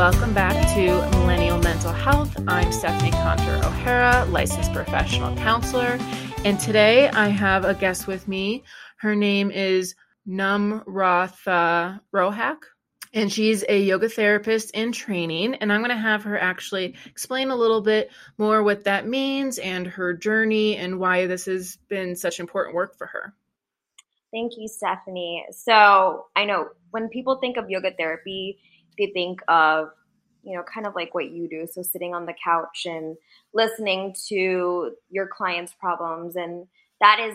Welcome back to Millennial Mental Health. I'm Stephanie Conter O'Hara, licensed professional counselor. And today I have a guest with me. Her name is Namrata Rohack and she's a yoga therapist in training. And I'm going to have her actually explain a little bit more what that means and her journey and why this has been such important work for her. Thank you, Stephanie. So I know when people think of yoga therapy, they think of, you know, kind of like what you do. So sitting on the couch and listening to your client's problems. And that is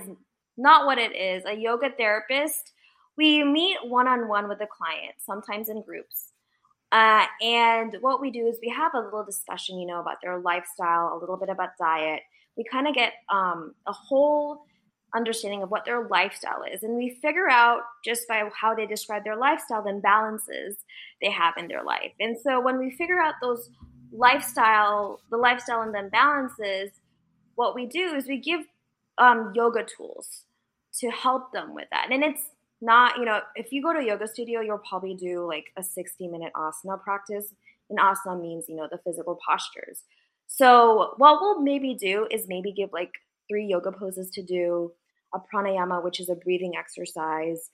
not what it is. A yoga therapist we meet one on one with the client, sometimes in groups. Uh, and what we do is we have a little discussion, you know, about their lifestyle, a little bit about diet. We kind of get um, a whole understanding of what their lifestyle is. And we figure out just by how they describe their lifestyle, the imbalances they have in their life. And so when we figure out those lifestyle, the lifestyle and the imbalances, what we do is we give um, yoga tools to help them with that. And it's not, you know, if you go to a yoga studio, you'll probably do like a 60 minute asana practice. And asana means, you know, the physical postures. So what we'll maybe do is maybe give like three yoga poses to do, a pranayama, which is a breathing exercise,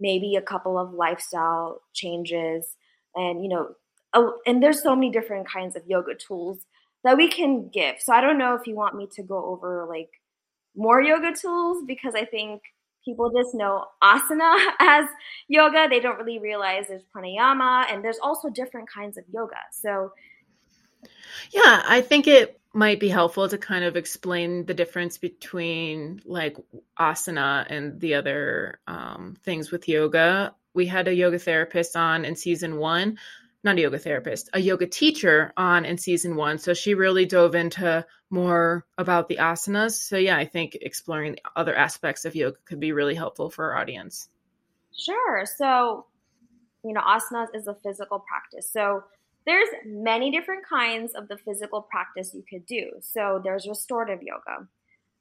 maybe a couple of lifestyle changes, and you know, a, and there's so many different kinds of yoga tools that we can give. So I don't know if you want me to go over like more yoga tools because I think people just know asana as yoga. They don't really realize there's pranayama and there's also different kinds of yoga. So, yeah, I think it might be helpful to kind of explain the difference between like asana and the other um, things with yoga. We had a yoga therapist on in season one not a yoga therapist, a yoga teacher on in season one. So she really dove into more about the asanas. So yeah, I think exploring other aspects of yoga could be really helpful for our audience. Sure. So, you know, asanas is a physical practice. So there's many different kinds of the physical practice you could do. So there's restorative yoga.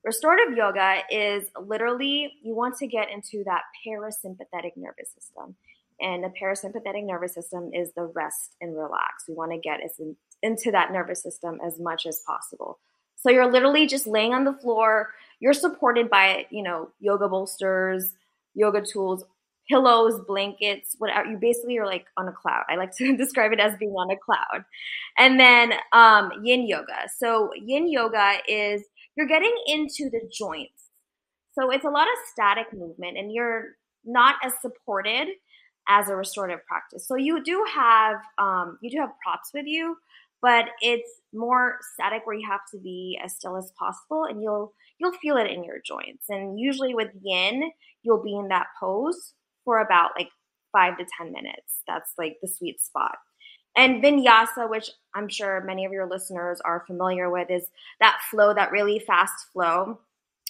Restorative yoga is literally you want to get into that parasympathetic nervous system. And the parasympathetic nervous system is the rest and relax. We want to get us in, into that nervous system as much as possible. So you're literally just laying on the floor. You're supported by, you know, yoga bolsters, yoga tools, pillows, blankets, whatever. You basically are like on a cloud. I like to describe it as being on a cloud. And then um, yin yoga. So yin yoga is you're getting into the joints. So it's a lot of static movement and you're not as supported as a restorative practice. So you do have um, you do have props with you, but it's more static where you have to be as still as possible, and you'll you'll feel it in your joints. And usually with Yin, you'll be in that pose for about like five to ten minutes. That's like the sweet spot. And vinyasa, which I'm sure many of your listeners are familiar with, is that flow, that really fast flow.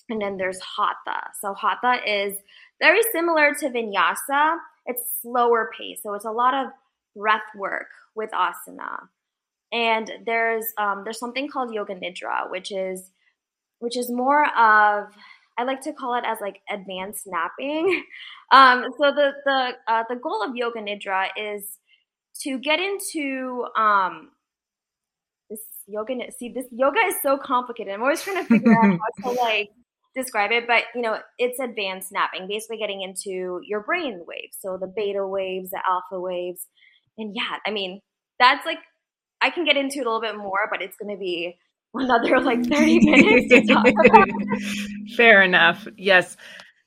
And then there's hatha. So hatha is very similar to vinyasa, it's slower pace. So it's a lot of breath work with asana. And there's um, there's something called yoga nidra, which is which is more of I like to call it as like advanced napping. Um, so the the uh, the goal of yoga nidra is to get into um, this yoga. See, this yoga is so complicated. I'm always trying to figure out how to like describe it, but you know, it's advanced napping, basically getting into your brain waves. So the beta waves, the alpha waves. And yeah, I mean, that's like I can get into it a little bit more, but it's gonna be another like 30 minutes to talk about. Fair enough. Yes.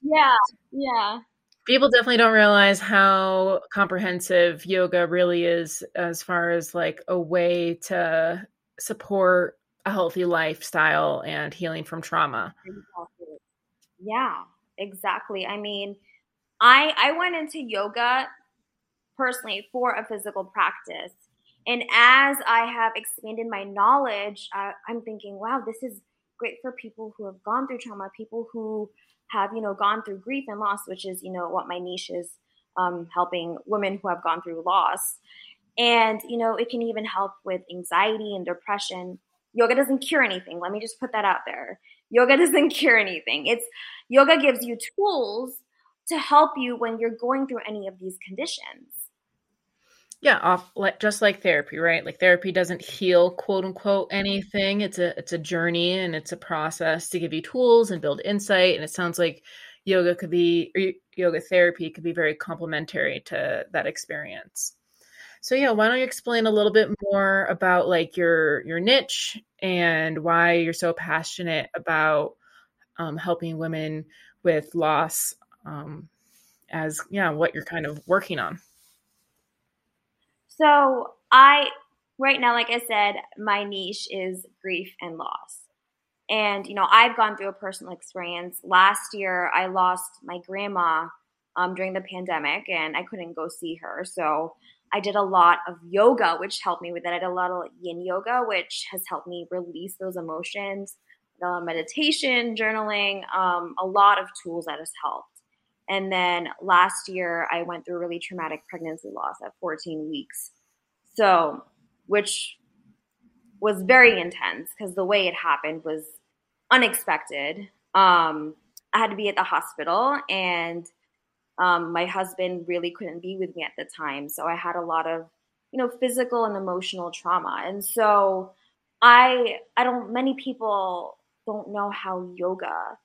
Yeah. Yeah. People definitely don't realize how comprehensive yoga really is as far as like a way to support a healthy lifestyle and healing from trauma. Exactly. Yeah, exactly. I mean, I I went into yoga personally for a physical practice. And as I have expanded my knowledge, I, I'm thinking, wow, this is great for people who have gone through trauma, people who have, you know, gone through grief and loss, which is, you know, what my niche is, um, helping women who have gone through loss. And, you know, it can even help with anxiety and depression yoga doesn't cure anything. Let me just put that out there. Yoga doesn't cure anything. It's yoga gives you tools to help you when you're going through any of these conditions. Yeah off like just like therapy right? Like therapy doesn't heal quote unquote anything. It's a it's a journey and it's a process to give you tools and build insight. And it sounds like yoga could be yoga therapy could be very complementary to that experience. So yeah why don't you explain a little bit more about like your your niche and why you're so passionate about um, helping women with loss um, as yeah what you're kind of working on so I, right now, like I said, my niche is grief and loss. And, you know, I've gone through a personal experience. Last year, I lost my grandma um, during the pandemic and I couldn't go see her. So I did a lot of yoga, which helped me with it. I did a lot of yin yoga, which has helped me release those emotions. Meditation, journaling, um, a lot of tools that has helped. And then last year, I went through a really traumatic pregnancy loss at 14 weeks. So, which was very intense because the way it happened was unexpected. Um, I had to be at the hospital, and um, my husband really couldn't be with me at the time. So I had a lot of, you know, physical and emotional trauma. And so I, I don't. Many people don't know how yoga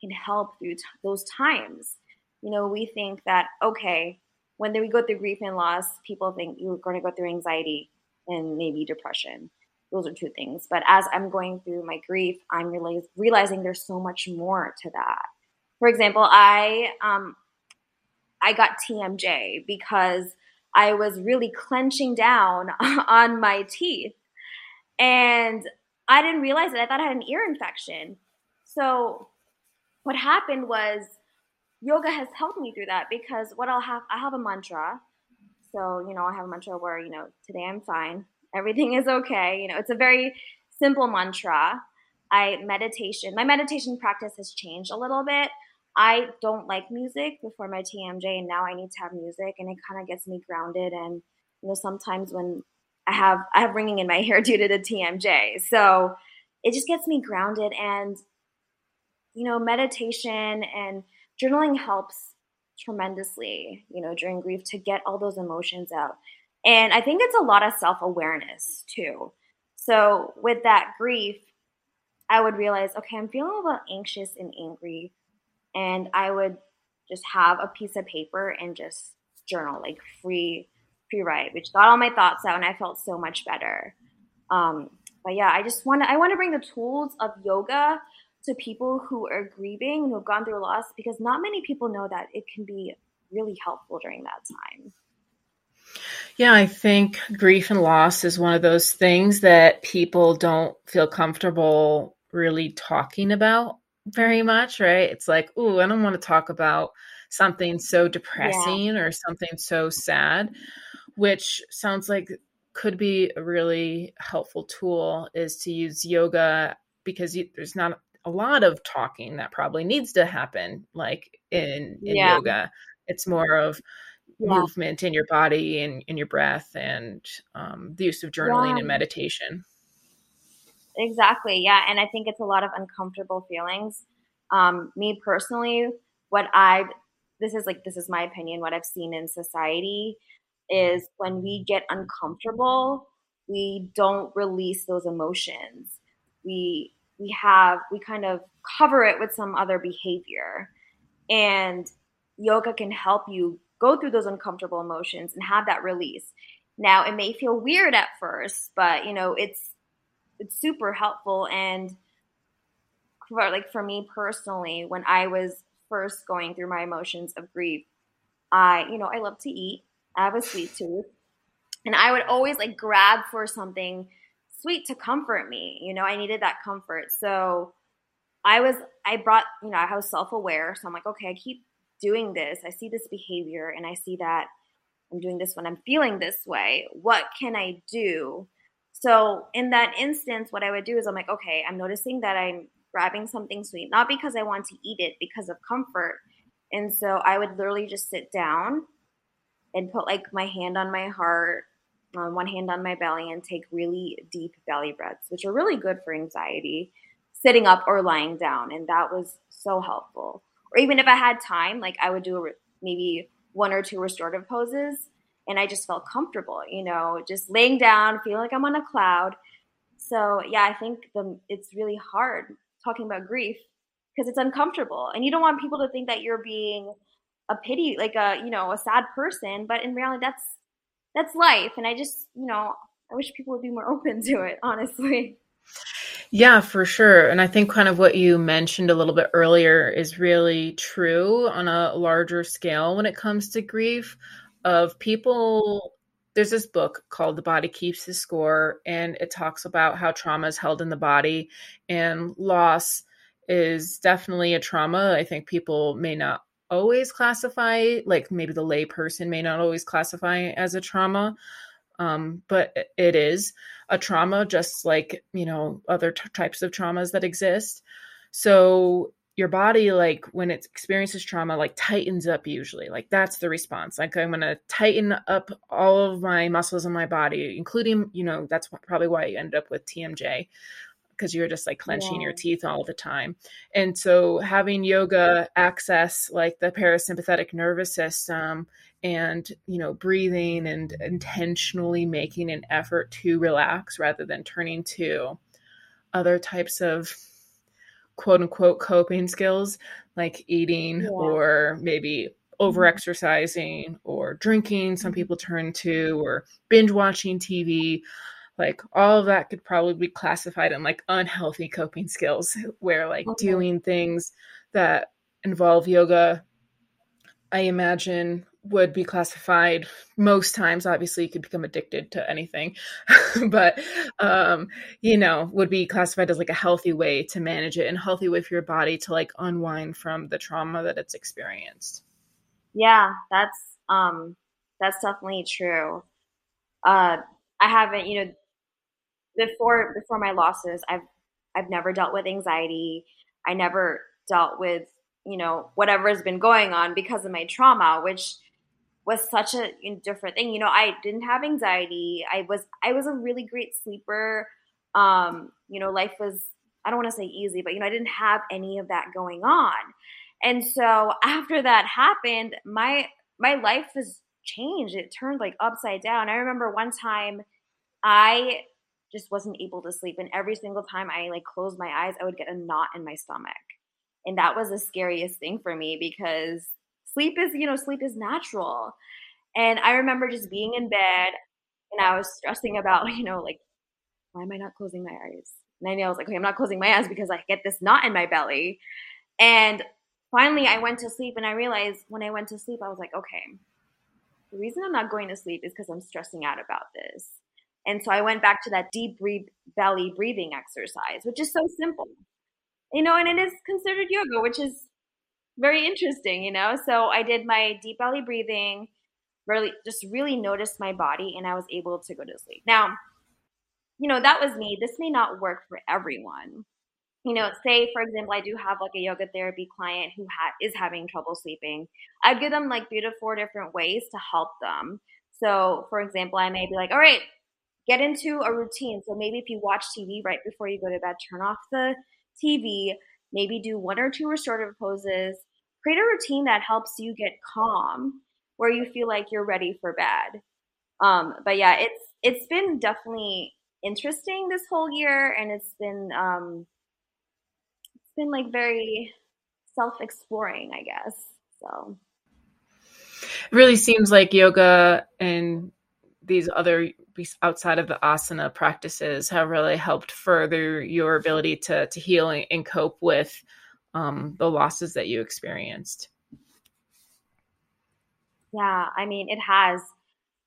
can help through t- those times you know, we think that, okay, when we go through grief and loss, people think you're going to go through anxiety and maybe depression. Those are two things. But as I'm going through my grief, I'm realize, realizing there's so much more to that. For example, I um, I got TMJ because I was really clenching down on my teeth, and I didn't realize it. I thought I had an ear infection. So what happened was yoga has helped me through that because what I'll have, I have a mantra. So, you know, I have a mantra where, you know, today I'm fine. Everything is okay. You know, it's a very simple mantra. I meditation, my meditation practice has changed a little bit. I don't like music before my TMJ, and now I need to have music, and it kind of gets me grounded. And you know, sometimes when I have I have ringing in my hair due to the TMJ, so it just gets me grounded. And you know, meditation and journaling helps tremendously, you know, during grief to get all those emotions out. And I think it's a lot of self awareness too. So with that grief, I would realize, okay, I'm feeling a little anxious and angry. And I would just have a piece of paper and just journal, like free, free write, which got all my thoughts out and I felt so much better. Um, but yeah, I just want to, I want to bring the tools of yoga to people who are grieving and who've gone through loss because not many people know that it can be really helpful during that time. Yeah, I think grief and loss is one of those things that people don't feel comfortable really talking about very much, right? It's like, oh, I don't want to talk about something so depressing yeah. or something so sad, which sounds like could be a really helpful tool is to use yoga because you, there's not a lot of talking that probably needs to happen like in in yeah. yoga it's more of yeah. movement in your body and in your breath and um, the use of journaling yeah. and meditation exactly yeah and i think it's a lot of uncomfortable feelings um, me personally what i've this is like this is my opinion what i've seen in society is when we get uncomfortable we don't release those emotions we we have we kind of cover it with some other behavior. And yoga can help you go through those uncomfortable emotions and have that release. Now it may feel weird at first but you know it's it's super helpful. And for, like for me personally when i was first going through my emotions of grief i you know i love to eat. I have a sweet tooth. And i would always like grab for something sweet to comfort me. You know, I needed that comfort. So I was, I brought, you know, I was self aware. So I'm like, okay, I keep doing this. I see this behavior and I see that I'm doing this when I'm feeling this way. What can I do? So in that instance, what I would do is I'm like, okay, I'm noticing that I'm grabbing something sweet, not because I want to eat it, because of comfort. And so I would literally just sit down and put like my hand on my heart one hand on my belly and take really deep belly breaths, which are really good for anxiety, sitting up or lying down. And that was so helpful. Or even if I had time, like I would do maybe one or two restorative poses. and I just felt comfortable, you know, just laying down, feeling like I'm on a cloud. So yeah, I think the it's really hard talking about grief because it's uncomfortable, and you don't want people to think that you're being a pity, like a you know a sad person, but in reality, that's that's life, and I just you know I wish people would be more open to it, honestly. Yeah, for sure. And I think kind of what you mentioned a little bit earlier is really true on a larger scale when it comes to grief of people there's this book called The Body Keeps the Score and it talks about how trauma is held in the body and loss is definitely a trauma. I think people may not always classify like maybe the lay person may not always classify as a trauma um, but it is a trauma just like you know other t- types of traumas that exist. So your body like when it experiences trauma like tightens up usually like that's the response. Like i'm going to tighten up all of my muscles in my body including you know that's probably why you end up with tmj because you're just like clenching yeah. your teeth all the time. And so having yoga access like the parasympathetic nervous system and you know breathing and intentionally making an effort to relax rather than turning to other types of quote unquote coping skills like eating yeah. or maybe over mm-hmm. exercising or drinking some mm-hmm. people turn to or binge watching TV like all of that could probably be classified in like unhealthy coping skills where like okay. doing things that involve yoga i imagine would be classified. Most times obviously you could become addicted to anything. But um you know would be classified as like a healthy way to manage it and healthy way for your body to like unwind from the trauma that it's experienced. Yeah that's um that's definitely true. Uh i haven't you know before before my losses, I've I've never dealt with anxiety. I never dealt with you know whatever has been going on because of my trauma, which was such a different thing. You know, I didn't have anxiety. I was I was a really great sleeper. Um, you know, life was I don't want to say easy, but you know, I didn't have any of that going on. And so after that happened, my my life has changed. It turned like upside down. I remember one time I just wasn't able to sleep. And every single time I like closed my eyes, I would get a knot in my stomach. And that was the scariest thing for me because sleep is, you know, sleep is natural. And I remember just being in bed and I was stressing about, you know, like, why am I not closing my eyes? And then I was like, okay, I'm not closing my eyes because I get this knot in my belly. And finally, I went to sleep and I realized when I went to sleep, I was like, okay, the reason I'm not going to sleep is because I'm stressing out about this. And so I went back to that deep breathe, belly breathing exercise, which is so simple, you know, and it is considered yoga, which is very interesting, you know. So I did my deep belly breathing, really just really noticed my body, and I was able to go to sleep. Now, you know, that was me. This may not work for everyone. You know, say for example, I do have like a yoga therapy client who ha- is having trouble sleeping. I give them like three to four different ways to help them. So, for example, I may be like, all right, get into a routine. So maybe if you watch TV right before you go to bed, turn off the TV, maybe do one or two restorative poses, create a routine that helps you get calm where you feel like you're ready for bed. Um, but yeah, it's it's been definitely interesting this whole year and it's been um it's been like very self-exploring, I guess. So it really seems like yoga and these other outside of the asana practices have really helped further your ability to to heal and, cope with um, the losses that you experienced. Yeah i mean it has.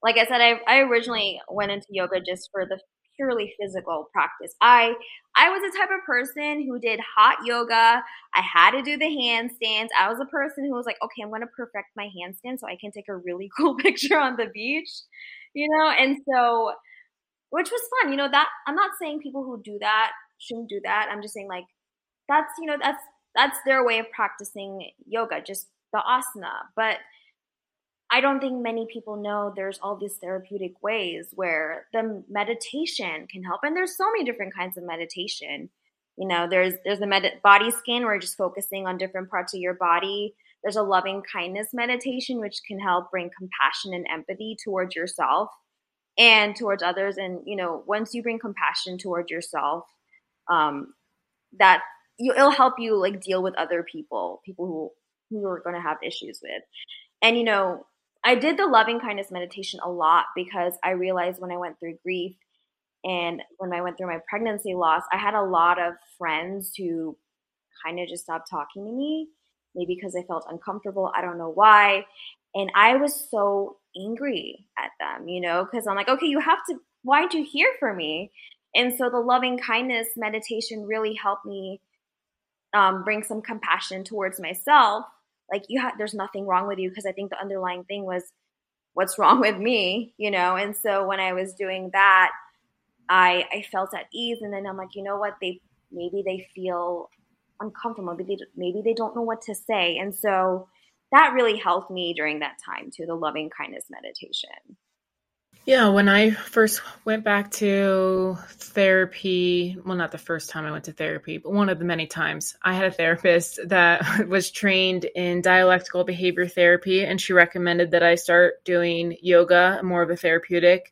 Like i said I, I originally went into yoga just for the purely physical practice. I i was the type of person who did hot yoga. I had to do the handstands. I was a person who was like okay i'm going to perfect my handstand so i can take a really cool picture on the beach you know, and so which was fun, you know, that I'm not saying people who do that shouldn't do that. I'm just saying like that's, you know, that's that's their way of practicing yoga, just the asana. But I don't think many people know there's all these therapeutic ways where the meditation can help. And there's so many different kinds of meditation. You know, there's there's the med- body scan where you're just focusing on different parts of your body. There's a loving kindness meditation which can help bring compassion and empathy towards yourself and towards others. And you know, once you bring compassion towards yourself, um, that you, it'll help you like deal with other people, people who who you're going to have issues with. And you know, I did the loving kindness meditation a lot because I realized when I went through grief and when I went through my pregnancy loss, I had a lot of friends who kind of just stopped talking to me, maybe because I felt uncomfortable. I don't know why. And I was so angry at them, you know, because I'm like, okay, you have to, why'd you hear for me? And so the loving kindness meditation really helped me um, bring some compassion towards myself. Like you have, there's nothing wrong with you because I think the underlying thing was what's wrong with me, you know. And so when I was doing that, I I felt at ease, and then I'm like, you know what? They maybe they feel uncomfortable. Maybe they, maybe they don't know what to say, and so that really helped me during that time too. The loving kindness meditation. Yeah, when I first went back to therapy, well, not the first time I went to therapy, but one of the many times, I had a therapist that was trained in dialectical behavior therapy, and she recommended that I start doing yoga, more of a therapeutic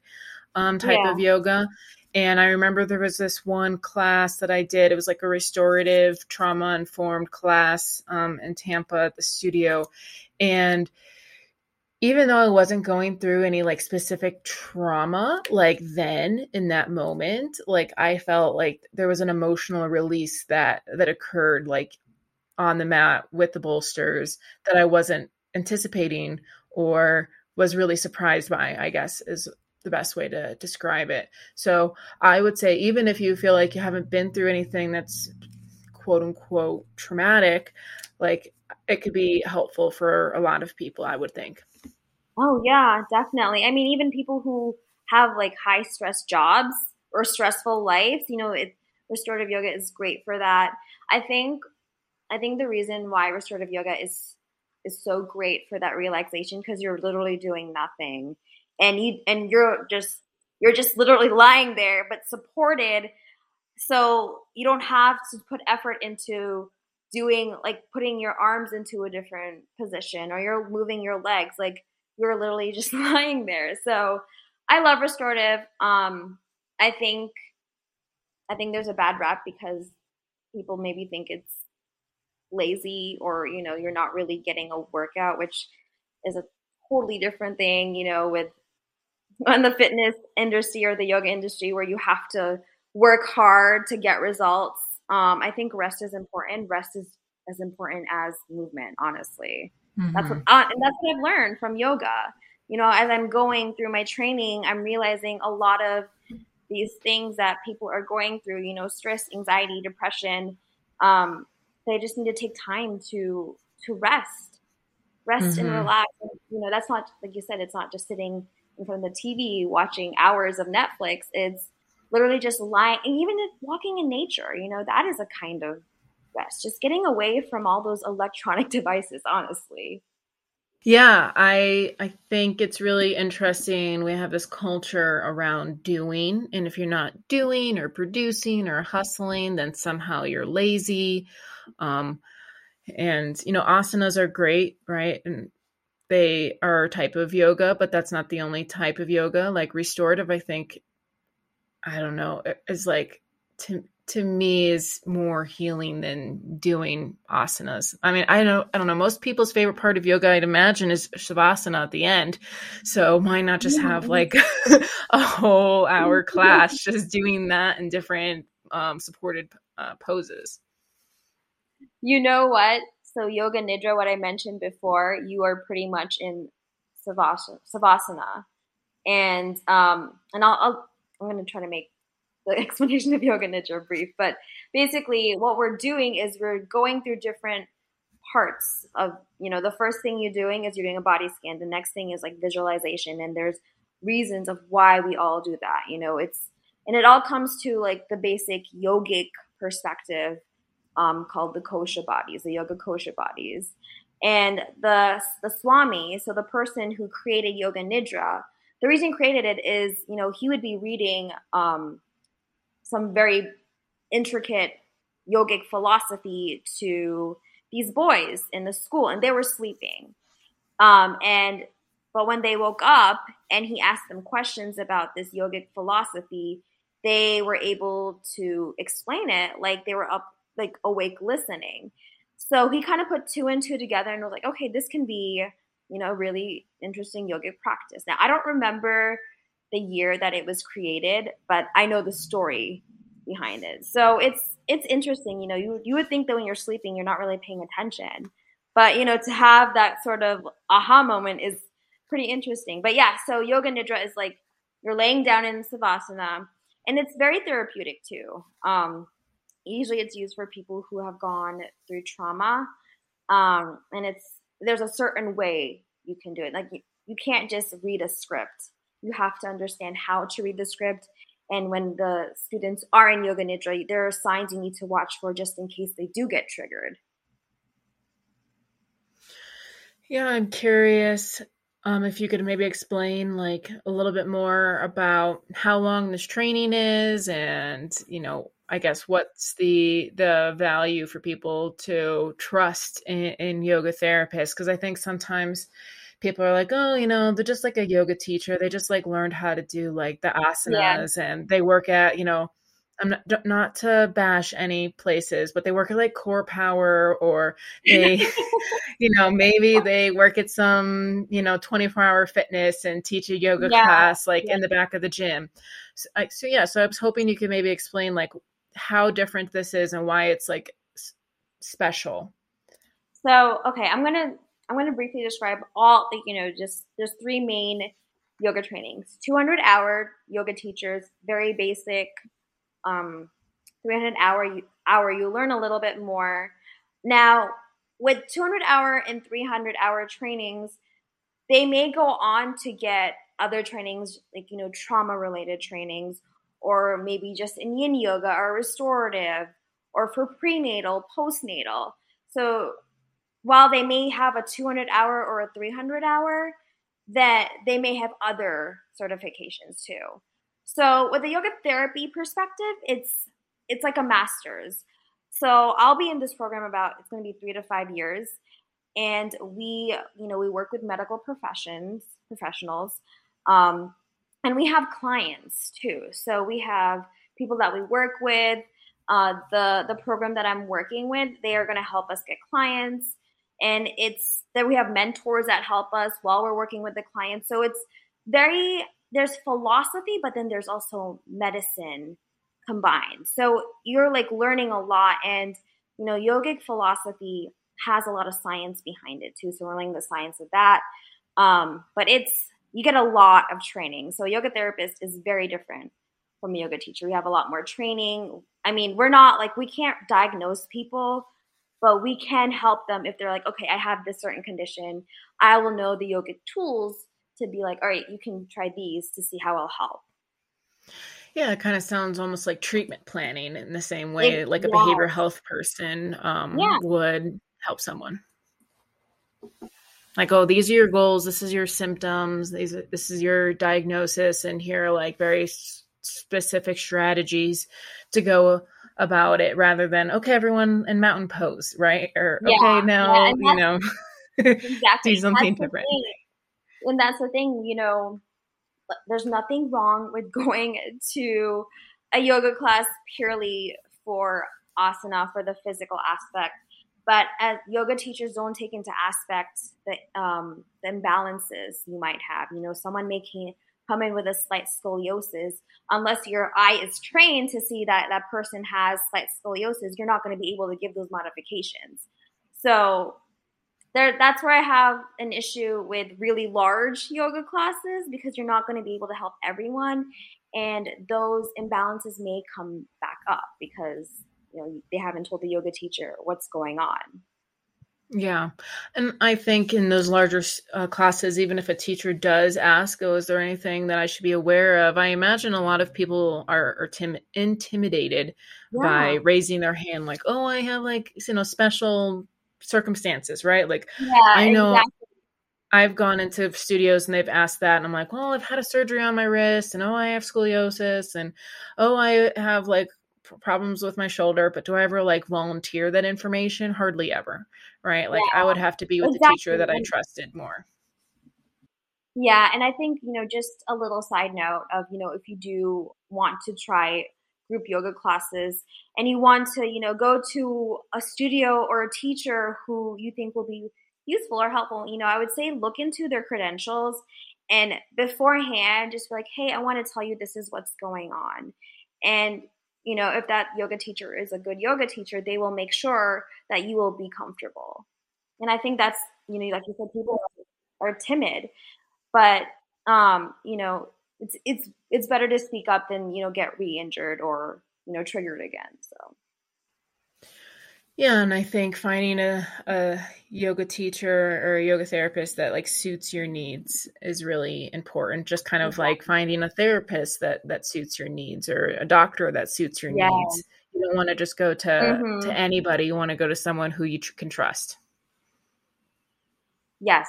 um, type yeah. of yoga. And I remember there was this one class that I did. It was like a restorative trauma informed class um, in Tampa at the studio. And even though I wasn't going through any like specific trauma, like then in that moment, like I felt like there was an emotional release that that occurred like on the mat with the bolsters that I wasn't anticipating or was really surprised by, I guess is the best way to describe it. So I would say even if you feel like you haven't been through anything that's quote unquote traumatic, like it could be helpful for a lot of people, I would think. Oh yeah, definitely. I mean, even people who have like high stress jobs or stressful lives, you know, it, restorative yoga is great for that. I think I think the reason why restorative yoga is is so great for that relaxation because you're literally doing nothing and you and you're just you're just literally lying there but supported so you don't have to put effort into doing like putting your arms into a different position or you're moving your legs like you're literally just lying there. So I love restorative. Um, I think I think there's a bad rap because people maybe think it's lazy or you know you're not really getting a workout, which is a totally different thing. You know, with on the fitness industry or the yoga industry where you have to work hard to get results. Um, I think rest is important. Rest is as important as movement, honestly. Mm-hmm. That's what, uh, and that's what I've learned from yoga. You know, as I'm going through my training, I'm realizing a lot of these things that people are going through. You know, stress, anxiety, depression. Um, they just need to take time to to rest, rest mm-hmm. and relax. And, you know, that's not like you said. It's not just sitting in front of the TV watching hours of Netflix. It's literally just lying, and even walking in nature. You know, that is a kind of rest, just getting away from all those electronic devices, honestly. Yeah, I I think it's really interesting. We have this culture around doing, and if you're not doing or producing or hustling, then somehow you're lazy. Um, and you know, asanas are great, right? And they are a type of yoga, but that's not the only type of yoga. Like restorative, I think, I don't know, is like to to me is more healing than doing asanas. I mean, I don't I don't know. Most people's favorite part of yoga, I'd imagine, is shavasana at the end. So why not just have like a whole hour class just doing that in different um, supported uh, poses? You know what? So yoga nidra, what I mentioned before, you are pretty much in savasana, and um, and I'll, I'll I'm going to try to make the explanation of yoga nidra brief, but basically what we're doing is we're going through different parts of you know the first thing you're doing is you're doing a body scan. The next thing is like visualization and there's reasons of why we all do that you know it's and it all comes to like the basic yogic perspective um, called the kosha bodies the yoga kosha bodies and the the swami so the person who created yoga nidra the reason he created it is you know he would be reading um, some very intricate yogic philosophy to these boys in the school, and they were sleeping. Um, and but when they woke up and he asked them questions about this yogic philosophy, they were able to explain it like they were up, like awake listening. So he kind of put two and two together and was like, okay, this can be, you know, really interesting yogic practice. Now, I don't remember the year that it was created, but I know the story behind it. So it's it's interesting, you know, you you would think that when you're sleeping you're not really paying attention. But, you know, to have that sort of aha moment is pretty interesting. But yeah, so yoga nidra is like you're laying down in savasana and it's very therapeutic too. Um usually it's used for people who have gone through trauma. Um and it's there's a certain way you can do it. Like you, you can't just read a script you have to understand how to read the script. And when the students are in Yoga Nidra, there are signs you need to watch for just in case they do get triggered. Yeah, I'm curious um, if you could maybe explain like a little bit more about how long this training is, and you know, I guess what's the the value for people to trust in, in yoga therapists? Because I think sometimes people are like, oh, you know, they're just like a yoga teacher. They just like learned how to do like the asanas yeah. and they work at, you know, I'm not not to bash any places, but they work at like Core Power or they, you know, maybe they work at some, you know, 24 hour fitness and teach a yoga yeah. class like yeah. in the back of the gym. So, so yeah, so I was hoping you could maybe explain like how different this is and why it's like special. So, okay, I'm going to I'm going to briefly describe all, you know, just there's three main yoga trainings 200 hour yoga teachers, very basic. Um, 300 hour hour, you learn a little bit more. Now, with 200 hour and 300 hour trainings, they may go on to get other trainings, like, you know, trauma related trainings, or maybe just in yin yoga or restorative, or for prenatal, postnatal. So while they may have a 200 hour or a 300 hour, that they may have other certifications too. So with a yoga therapy perspective, it's it's like a master's. So I'll be in this program about it's going to be 3 to 5 years and we you know we work with medical professions professionals um, and we have clients too. So we have people that we work with uh, the the program that i'm working with they are going to help us get clients. And it's that we have mentors that help us while we're working with the clients so it's very there's philosophy but then there's also medicine combined. So you're like learning a lot and you know yogic philosophy has a lot of science behind it too. So we're learning the science of that. Um, but it's you get a lot of training so a yoga therapist is very different from a yoga teacher we have a lot more training i mean we're not like we can't diagnose people but we can help them if they're like, okay, I have this certain condition. I will know the yoga tools to be like, all right, you can try these to see how it'll help. Yeah, it kind of sounds almost like treatment planning in the same way, it, like a yeah. behavioral health person um, yeah. would help someone. Like, oh, these are your goals. This is your symptoms. These, this is your diagnosis, and here are like very specific strategies to go about it rather than okay everyone in mountain pose right or yeah, okay now yeah, you know exactly. do something different and that's the thing you know there's nothing wrong with going to a yoga class purely for asana for the physical aspect but as yoga teachers don't take into aspects the um, the imbalances you might have you know someone making come in with a slight scoliosis, unless your eye is trained to see that that person has slight scoliosis, you're not going to be able to give those modifications. So there, that's where I have an issue with really large yoga classes because you're not going to be able to help everyone, and those imbalances may come back up because you know they haven't told the yoga teacher what's going on. Yeah. And I think in those larger uh, classes, even if a teacher does ask, oh, is there anything that I should be aware of? I imagine a lot of people are, are tim- intimidated yeah. by raising their hand, like, oh, I have like, you know, special circumstances, right? Like, yeah, I know exactly. I've gone into studios and they've asked that. And I'm like, well, I've had a surgery on my wrist and oh, I have scoliosis and oh, I have like problems with my shoulder, but do I ever like volunteer that information? Hardly ever, right? Like yeah, I would have to be with exactly. a teacher that I trusted more. Yeah, and I think, you know, just a little side note of, you know, if you do want to try group yoga classes and you want to, you know, go to a studio or a teacher who you think will be useful or helpful, you know, I would say look into their credentials and beforehand just be like, "Hey, I want to tell you this is what's going on." And you know, if that yoga teacher is a good yoga teacher, they will make sure that you will be comfortable. And I think that's, you know, like you said, people are timid, but um, you know, it's it's it's better to speak up than you know get re-injured or you know triggered again. So. Yeah, and I think finding a, a yoga teacher or a yoga therapist that like suits your needs is really important. Just kind of like finding a therapist that that suits your needs or a doctor that suits your yeah. needs. You don't want to just go to mm-hmm. to anybody. You want to go to someone who you tr- can trust. Yes,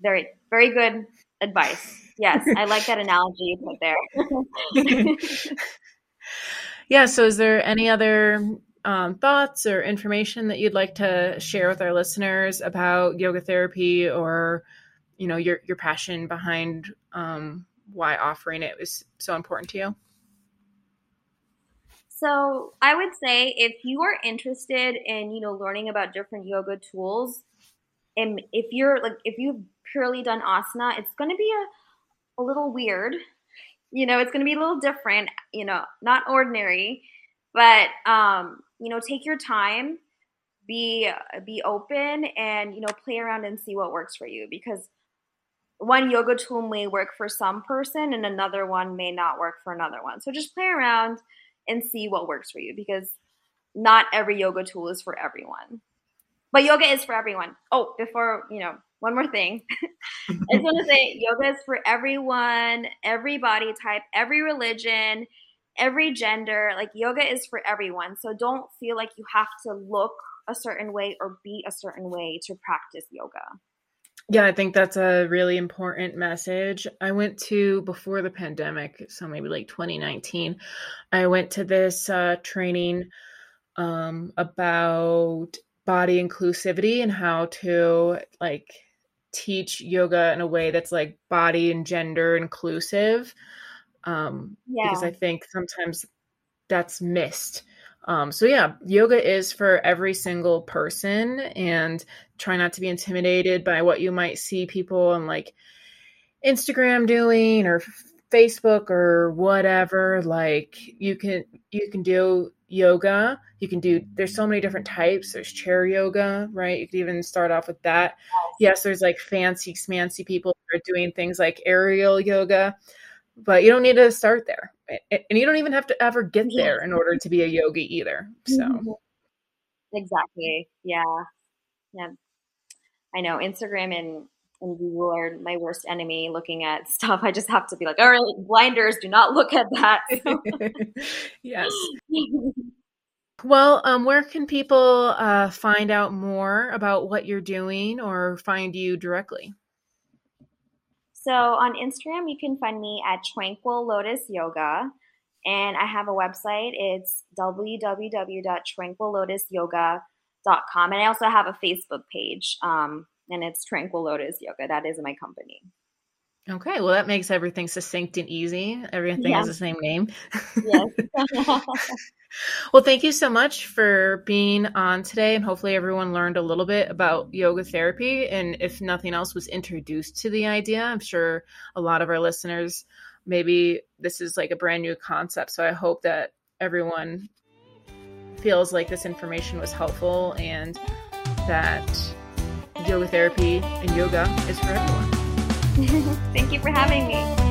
very very good advice. Yes, I like that analogy you put there. yeah. So, is there any other um, thoughts or information that you'd like to share with our listeners about yoga therapy, or you know your your passion behind um, why offering it was so important to you? So, I would say if you are interested in you know learning about different yoga tools, and if you're like if you've purely done asana, it's going to be a, a little weird. You know, it's going to be a little different, you know, not ordinary, but, um, you know, take your time, be, be open and, you know, play around and see what works for you because one yoga tool may work for some person and another one may not work for another one. So just play around and see what works for you because not every yoga tool is for everyone. But yoga is for everyone. Oh, before, you know, one more thing. I just want to say yoga is for everyone, every body type, every religion, every gender. Like yoga is for everyone. So don't feel like you have to look a certain way or be a certain way to practice yoga. Yeah, I think that's a really important message. I went to before the pandemic, so maybe like 2019. I went to this uh, training um, about body inclusivity and how to like teach yoga in a way that's like body and gender inclusive um yeah. because i think sometimes that's missed um so yeah yoga is for every single person and try not to be intimidated by what you might see people on like instagram doing or facebook or whatever like you can you can do yoga. You can do, there's so many different types. There's chair yoga, right? You could even start off with that. Yes, there's like fancy, smancy people who are doing things like aerial yoga, but you don't need to start there. And you don't even have to ever get there in order to be a yogi either. So, mm-hmm. exactly. Yeah. Yeah. I know Instagram and and Google are my worst enemy looking at stuff. I just have to be like, all right, blinders, do not look at that. yes. well, um, where can people uh, find out more about what you're doing or find you directly? So on Instagram, you can find me at Tranquil Lotus Yoga. And I have a website. It's www.tranquillotusyoga.com. And I also have a Facebook page. Um, and it's Tranquil Lotus Yoga. That is my company. Okay, well, that makes everything succinct and easy. Everything yeah. has the same name. Yes. well, thank you so much for being on today. And hopefully, everyone learned a little bit about yoga therapy. And if nothing else, was introduced to the idea. I'm sure a lot of our listeners, maybe this is like a brand new concept. So I hope that everyone feels like this information was helpful and that yoga therapy and yoga is for everyone. Thank you for having me.